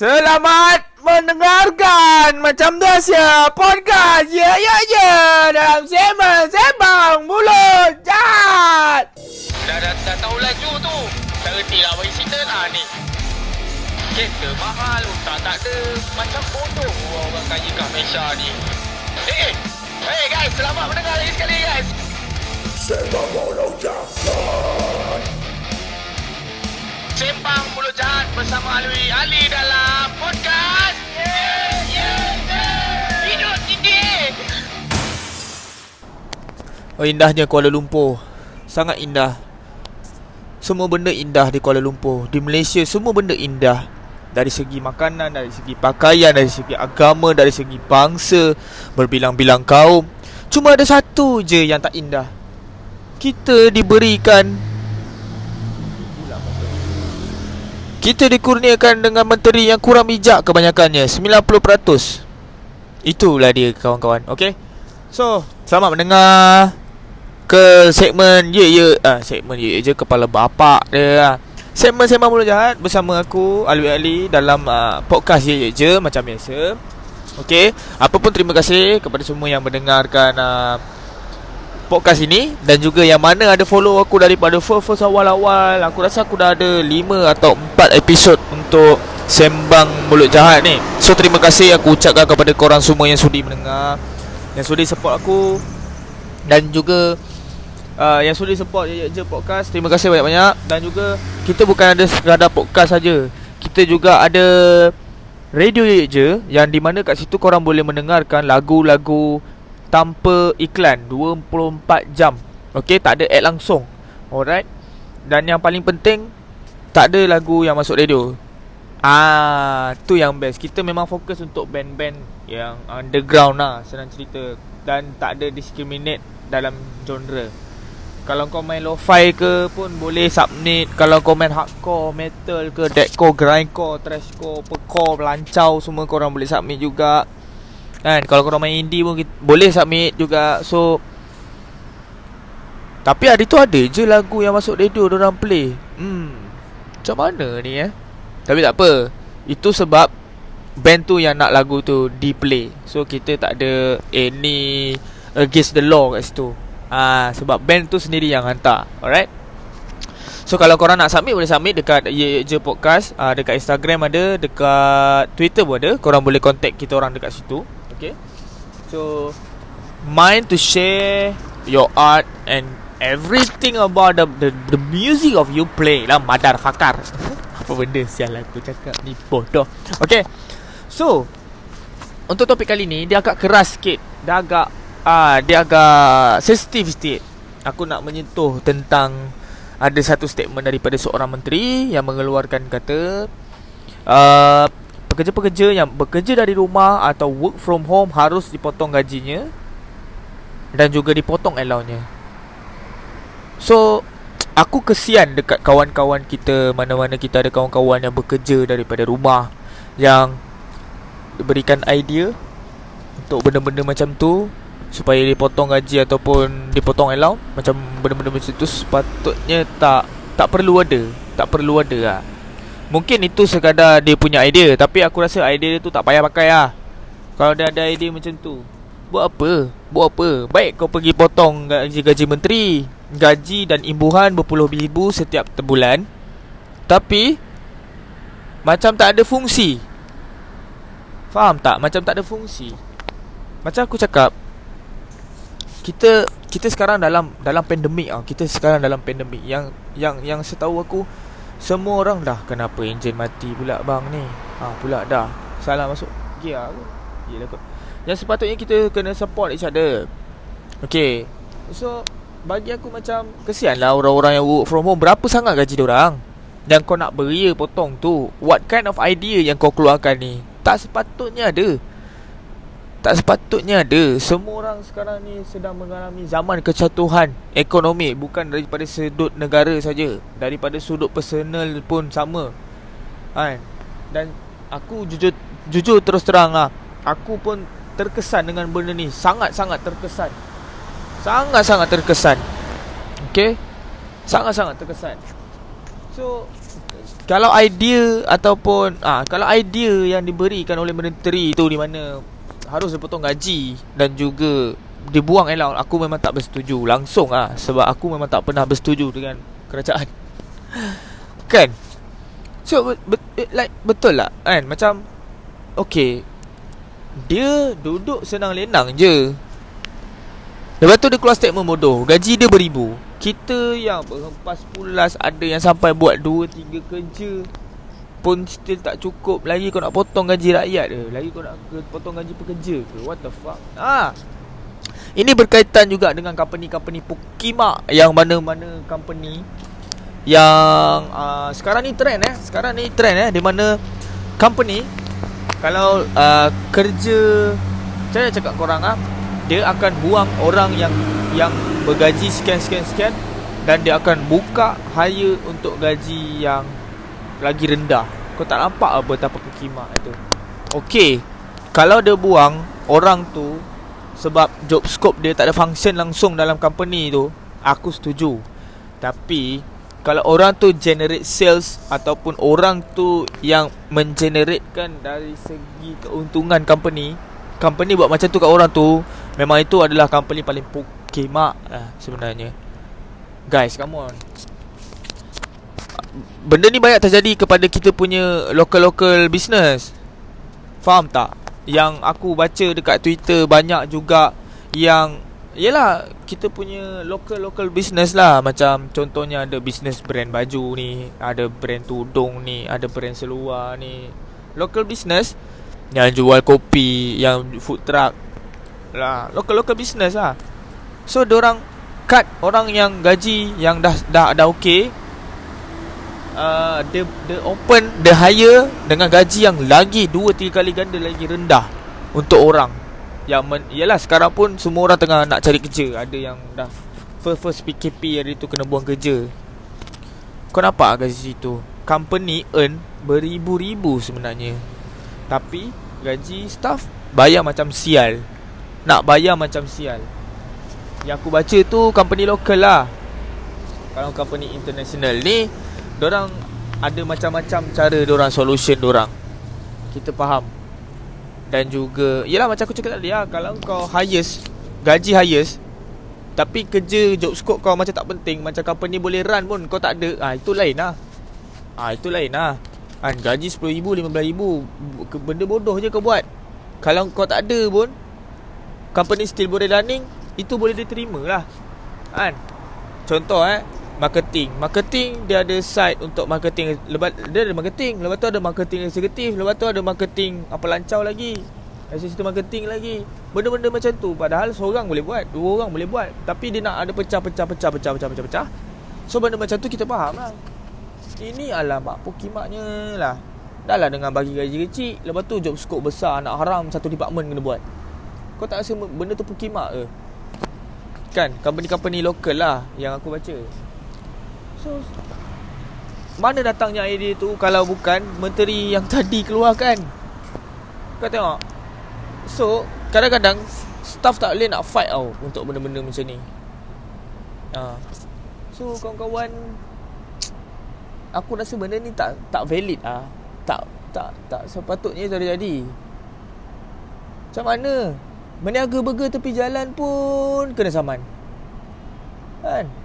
Selamat mendengarkan macam biasa podcast. Ya ya ya. Dalam sembang sembang mulut jahat. Dah, dah, dah tahu laju tu. Tak reti lah bagi signal lah ni. Kereta mahal Tak tak ada Macam bodoh orang kaya kat Malaysia ni. Eh hey, hey guys Selamat mendengar lagi sekali guys. Sembang Mulut Jahat bersama Alwi Ali dalam Oh indahnya Kuala Lumpur. Sangat indah. Semua benda indah di Kuala Lumpur. Di Malaysia semua benda indah. Dari segi makanan, dari segi pakaian, dari segi agama, dari segi bangsa, berbilang-bilang kaum. Cuma ada satu je yang tak indah. Kita diberikan Kita dikurniakan dengan menteri yang kurang bijak kebanyakannya 90% Itulah dia kawan-kawan Okay So Selamat mendengar Ke segmen Ye Ye ah, Segmen Ye je Kepala bapak dia ah. Segmen Sembang Mulut Jahat Bersama aku Alwi Ali Dalam uh, podcast Ye Ye je Macam biasa. Okay Apapun terima kasih Kepada semua yang mendengarkan uh, Podcast ini. Dan juga yang mana ada follow aku Daripada first-first awal-awal. Aku rasa aku dah ada 5 atau 4 episod Untuk Sembang Mulut Jahat ni. So terima kasih aku ucapkan kepada korang semua Yang sudi mendengar Yang sudi support aku. Dan juga uh, Yang sudi support Ye Je Podcast. Terima kasih banyak-banyak. Dan juga Kita bukan ada sekadar podcast saja. Kita juga ada Radio Ye Je Yang di mana kat situ korang boleh mendengarkan Lagu-lagu Tanpa iklan 24 jam. Okay tak ada ad langsung. Alright. Dan yang paling penting Tak ada lagu yang masuk radio. Ah, tu yang best. Kita memang fokus untuk band-band yang underground lah, senang cerita. Dan tak ada discriminate dalam genre. Kalau kau main lo-fi ke pun boleh submit. Kalau kau main hardcore, metal ke, deathcore, grindcore, thrashcore, percore, lancau semua korang boleh submit juga. Kan, kalau korang main indie pun kita, boleh submit juga. So tapi hari tu ada je lagu yang masuk radio orang play. Hmm. Macam mana ni eh? Tapi tak apa Itu sebab Band tu yang nak lagu tu Di play So kita tak ada Any Against the law kat situ Ah, Sebab band tu sendiri yang hantar. Alright? So kalau korang nak submit Boleh submit dekat Ye Ye Je Podcast. Ah, Dekat Instagram ada Dekat Twitter pun ada. Korang boleh contact kita orang dekat situ. Okay? So Mind to share Your art And Everything about the, the the music of you play lah Madar fakar. Apa benda sial aku cakap ni bodoh. Okay? So Untuk topik kali ni Dia agak keras sikit. Dia agak ah Dia agak Sensitive sikit. Aku nak menyentuh tentang Ada satu statement daripada seorang menteri Yang mengeluarkan kata uh, Pekerja-pekerja yang bekerja dari rumah Atau work from home Harus dipotong gajinya Dan juga dipotong allowance-nya. So Aku kesian dekat kawan-kawan kita Mana-mana kita ada kawan-kawan yang bekerja daripada rumah Yang Berikan idea Untuk benda-benda macam tu Supaya dipotong gaji ataupun dipotong allowance Macam benda-benda macam tu Sepatutnya tak Tak perlu ada Tak perlu ada lah Mungkin itu sekadar dia punya idea Tapi aku rasa idea dia tu tak payah pakai lah Kalau dia ada idea macam tu Buat apa? Buat apa? Baik kau pergi potong gaji-gaji menteri Gaji dan imbuhan berpuluh ribu setiap bulan Tapi Macam tak ada fungsi Faham tak? Macam tak ada fungsi Macam aku cakap Kita Kita sekarang dalam Dalam pandemik ah. Kita sekarang dalam pandemik. Yang Yang yang setahu aku Semua orang dah Kenapa enjin mati pula bang ni? Ha, Pula dah. Salah masuk Gear aku Yelah kot. Yang sepatutnya kita Kena support each other. Okay. So Bagi aku macam Kesian lah orang-orang yang work from home. Berapa sangat gaji orang? Yang kau nak beria potong tu. What kind of idea yang kau keluarkan ni? Tak sepatutnya ada Tak sepatutnya ada. Semua orang sekarang ni Sedang mengalami zaman kecatuhan Ekonomi Bukan daripada sudut negara saja. Daripada sudut personal pun sama. Kan? Dan Aku jujur Jujur terus terang lah Aku pun terkesan dengan benda ni. Sangat-sangat terkesan. Sangat-sangat terkesan. Okay Sangat-sangat terkesan. So kalau idea ataupun ah kalau idea yang diberikan oleh menteri tu di mana harus dipotong gaji dan juga dibuang allowance aku memang tak bersetuju. Langsung ah sebab aku memang tak pernah bersetuju dengan kerajaan. Kan? So be, be, like betul lah kan? Macam okay. Dia duduk senang lenang je. Lepas tu dia keluar statement bodoh. Gaji dia beribu. Kita yang berhempas pulas Ada yang sampai buat 2-3 kerja Pun still tak cukup. Lagi kau nak potong gaji rakyat ke Lagi kau nak potong gaji pekerja ke? What the fuck? Ah, Ini berkaitan juga dengan company-company Pukimak Yang mana-mana company Yang uh, Sekarang ni trend eh. Sekarang ni trend eh. Di mana Company Kalau uh, Kerja Saya cakap korang ah dia akan buang orang yang yang bergaji sekian sekian sekian dan dia akan buka hire untuk gaji yang lagi rendah. Kau tak nampak apa betapa kekimak itu. Okey. Kalau dia buang orang tu sebab job scope dia tak ada function langsung dalam company tu, aku setuju. Tapi kalau orang tu generate sales ataupun orang tu yang mengeneratekan dari segi keuntungan company, company buat macam tu kat orang tu, Memang itu adalah company paling pukimak lah sebenarnya Guys, come on Benda ni banyak terjadi kepada kita punya local-local business. Faham tak? Yang aku baca dekat Twitter banyak juga yang Yelah, kita punya local-local business lah. Macam contohnya ada business brand baju ni Ada brand tudung ni Ada brand seluar ni. Local business Yang jual kopi Yang food truck lah. Local local business lah. So orang cut orang yang gaji yang dah dah dah okey uh, the the open the hire dengan gaji yang lagi 2 3 kali ganda lagi rendah untuk orang. Yang men, yalah sekarang pun semua orang tengah nak cari kerja. Ada yang dah first first PKP hari tu kena buang kerja. Kau nampak gaji situ? Company earn beribu-ribu sebenarnya. Tapi gaji staff bayar macam sial. Nak bayar macam sial. Yang aku baca tu company lokal lah. Kalau company international ni Diorang ada macam-macam cara diorang solution diorang Kita faham. Dan juga Yelah macam aku cakap tadi lah Kalau kau highest Gaji highest Tapi kerja job scope kau macam tak penting Macam company boleh run pun kau tak ada ah Itu lain lah ah Itu lain lah Kan gaji RM10,000, RM15,000 Benda bodoh je kau buat. Kalau kau tak ada pun company still boleh running itu boleh diterima lah. Kan? Contoh eh marketing. Marketing dia ada site untuk marketing. Lepas dia ada marketing lepas tu ada marketing eksekutif lepas tu ada marketing apa lancau lagi. Assistant marketing lagi. Benda-benda macam tu padahal seorang boleh buat dua orang boleh buat. Tapi dia nak ada pecah-pecah pecah-pecah pecah-pecah pecah so benda macam tu kita faham lah. Ini alamak pukimaknya lah. Dah lah dengan bagi gaji kecil. Lepas tu job scope besar Nak haram satu department kena buat. Kau tak rasa benda tu pukimak ke? Kan, company-company lokal lah yang aku baca. So, mana datangnya idea tu kalau bukan menteri yang tadi keluarkan? Kau tengok. So, kadang-kadang staff tak boleh nak fight tau untuk benda-benda macam ni. Ha. So, kawan-kawan aku rasa benda ni tak tak valid ah. Tak tak tak sepatutnya terjadi. Macam mana? Meniaga burger tepi jalan pun kena saman. Kan?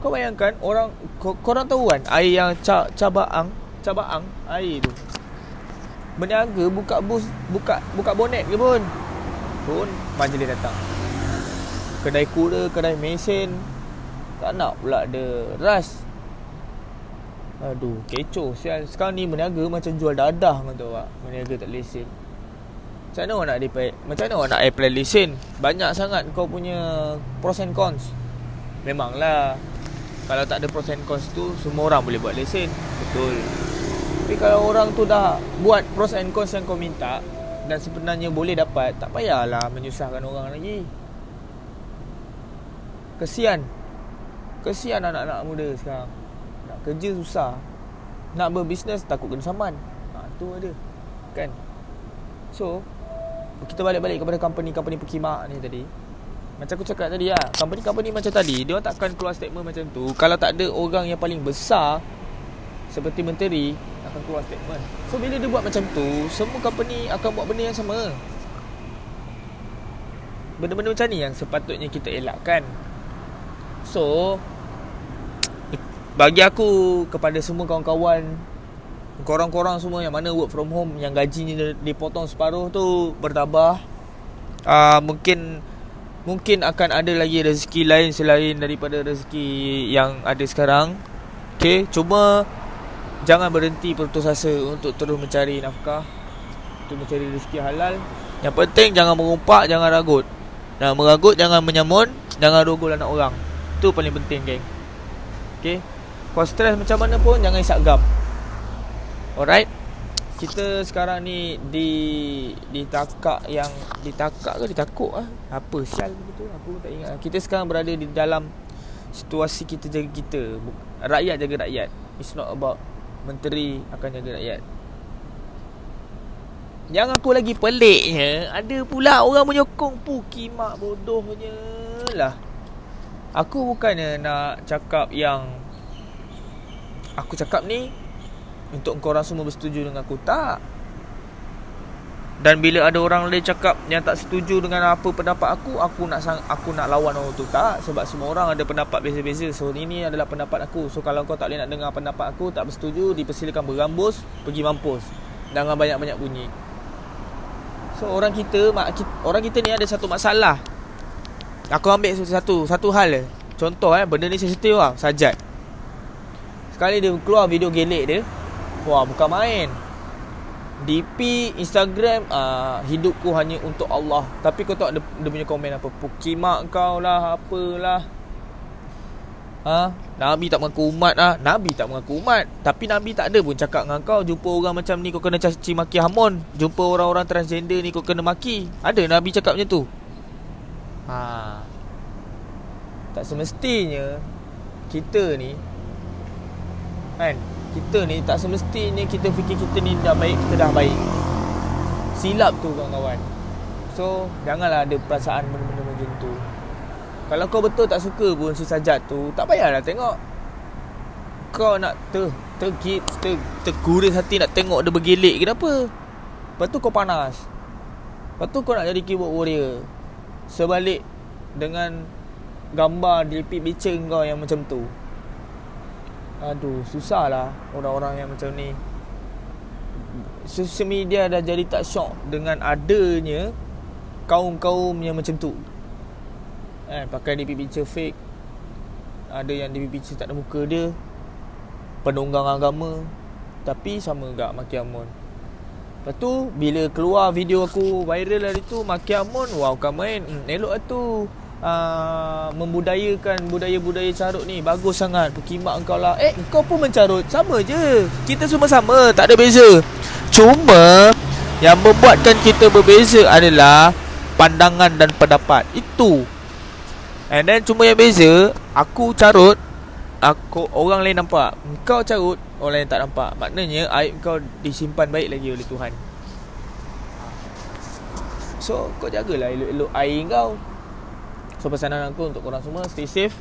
Kau bayangkan orang kau, korang tahu kan air yang ca, cabaang, cabaang air tu. Meniaga buka bus buka buka bonet ke pun. Pun majlis datang. Kedai kura, kedai mesin tak nak pula ada ras. Aduh, kecoh. Sial, sekarang ni meniaga macam jual dadah kau tahu tak? Meniaga tak lesen. Macam mana nak apply Macam mana nak apply lesen Banyak sangat kau punya Pros and cons Memanglah Kalau tak ada pros and cons tu Semua orang boleh buat lesen. Betul. Tapi kalau orang tu dah Buat pros and cons yang kau minta Dan sebenarnya boleh dapat Tak payahlah menyusahkan orang lagi. Kesian. Kesian anak-anak muda sekarang. Nak kerja susah. Nak berbisnes takut kena saman. Ha, Tu ada. Kan? So kita balik-balik kepada company-company perkimak ni tadi Macam aku cakap tadi lah Company-company macam tadi Dia takkan keluar statement macam tu Kalau tak ada orang yang paling besar seperti menteri akan keluar statement. So bila dia buat macam tu, semua company akan buat benda yang sama. Benda-benda macam ni yang sepatutnya kita elakkan. So bagi aku kepada semua kawan-kawan korang-korang semua yang mana work from home yang gajinya dipotong separuh tu bertabah uh, mungkin mungkin akan ada lagi rezeki lain selain daripada rezeki yang ada sekarang. Okey cuma jangan berhenti putus asa untuk terus mencari nafkah untuk mencari rezeki halal. Yang penting jangan mengumpak jangan ragut. Dan meragut jangan menyamun jangan rogol anak orang. Itu paling penting geng. Okey kau stres macam mana pun jangan isap gam. Alright Kita sekarang ni Di Di takak yang Di takak ke di takuk ah? Apa sial begitu? Aku tak ingat. Kita sekarang berada di dalam Situasi kita jaga kita. Rakyat jaga rakyat. It's not about Menteri akan jaga rakyat. Yang aku lagi peliknya Ada pula orang menyokong Pukimak bodohnya lah. Aku bukannya nak cakap yang Aku cakap ni untuk korang semua bersetuju dengan aku? Tak. Dan bila ada orang lain cakap Yang tak setuju dengan apa pendapat aku Aku nak sang, aku nak lawan orang tu. Tak. Sebab semua orang ada pendapat beza-beza. So ini adalah pendapat aku. So kalau kau tak boleh nak dengar pendapat aku Tak bersetuju Dipersilakan berambus Pergi mampus. Jangan banyak-banyak bunyi. So orang kita, Orang kita ni ada satu masalah. Aku ambil satu Satu hal. Contoh eh Benda ni sensitif lah Sajat. Sekali dia keluar video gelek dia Wah bukan main. DP Instagram uh, Hidupku hanya untuk Allah. Tapi kau tahu dia, dia punya komen apa? Pukimak kau lah Apalah. Ha? Nabi tak mengaku umat ah. Nabi tak mengaku umat. Tapi Nabi tak ada pun cakap dengan kau Jumpa orang macam ni kau kena caci maki hamon. Jumpa orang-orang transgender ni kau kena maki. Ada Nabi cakap macam tu. Ha. Tak semestinya Kita ni Kan kita ni tak semestinya kita fikir kita ni dah baik, kita dah baik. Silap tu kawan-kawan. So, janganlah ada perasaan benda-benda macam tu. Kalau kau betul tak suka pun si sajat tu, tak payahlah tengok. Kau nak ter ter ter terguris hati nak tengok dia bergelik kenapa? Lepas tu kau panas. Lepas tu kau nak jadi keyboard warrior. Sebalik dengan gambar di picture kau yang macam tu. Aduh, susah lah orang-orang yang macam ni. Social media dah jadi tak syok dengan adanya kaum-kaum yang macam tu. Eh, pakai DP picture fake. Ada yang DP picture tak ada muka dia. Penunggang agama. Tapi sama gak Maki Amon. Lepas tu, bila keluar video aku viral hari tu, Maki Amon, wow, kan main. Hmm, elok lah tu uh, membudayakan budaya-budaya carut ni bagus sangat. Pukimak engkau lah eh kau pun mencarut. Sama je. Kita semua sama tak ada beza. Cuma yang membuatkan kita berbeza adalah pandangan dan pendapat. Itu. And then cuma yang beza aku carut aku orang lain nampak. Engkau carut orang lain tak nampak. Maknanya aib kau disimpan baik lagi oleh Tuhan. So kau jagalah elok-elok air kau So pesanan aku untuk korang semua Stay safe.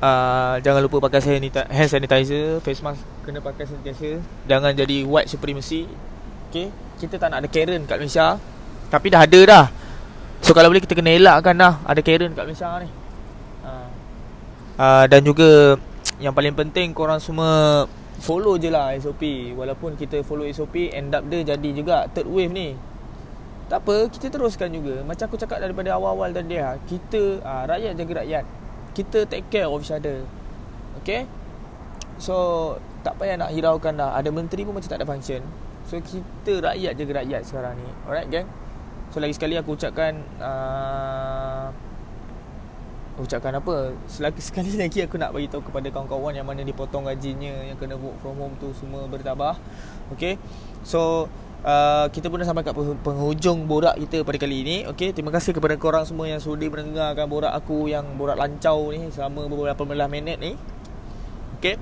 Uh, Jangan lupa pakai hand sanitizer Face mask kena pakai sanitizer Jangan jadi white supremacy. Okay? Kita tak nak ada Karen kat Malaysia. Tapi dah ada dah. So kalau boleh kita kena elakkan dah Ada Karen kat Malaysia ni. Uh. Uh, Dan juga Yang paling penting korang semua Follow je lah SOP Walaupun kita follow SOP End up dia jadi juga Third wave ni tak apa, kita teruskan juga. Macam aku cakap daripada awal-awal tadi ha, kita ha, rakyat jaga rakyat. Kita take care of each other. Okay? So, tak payah nak hiraukan dah. Ada menteri pun macam tak ada function. So, kita rakyat jaga rakyat sekarang ni. Alright, gang? So, lagi sekali aku ucapkan... Uh, ucapkan apa? Selagi sekali lagi aku nak bagi tahu kepada kawan-kawan yang mana dipotong gajinya, yang kena work from home tu semua bertabah. Okay? So, uh, kita pun dah sampai kat penghujung borak kita pada kali ini. Okey, terima kasih kepada korang semua yang sudi mendengarkan borak aku yang borak lancau ni selama beberapa belas minit ni. Okey.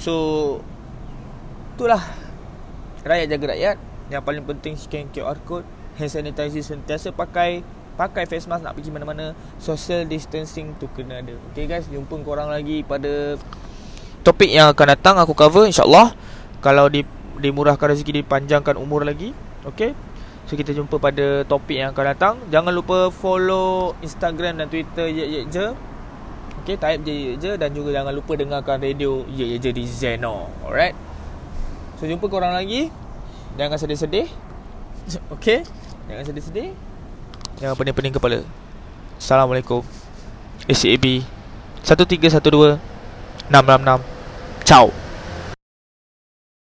So itulah rakyat jaga rakyat. Yang paling penting scan QR code, hand sanitizer sentiasa pakai, pakai face mask nak pergi mana-mana, social distancing tu kena ada. Okey guys, jumpa korang lagi pada topik yang akan datang aku cover insyaallah kalau di dimurahkan rezeki dipanjangkan umur lagi. Okey? So kita jumpa pada topik yang akan datang. Jangan lupa follow Instagram dan Twitter ye ye je. Okey? Type je ye je dan juga jangan lupa dengarkan radio ye ye je di Zeno. Alright? So jumpa korang lagi. Jangan sedih-sedih. Okey? Jangan sedih-sedih. Jangan pening-pening kepala. Assalamualaikum. SAB 1312 666 Ciao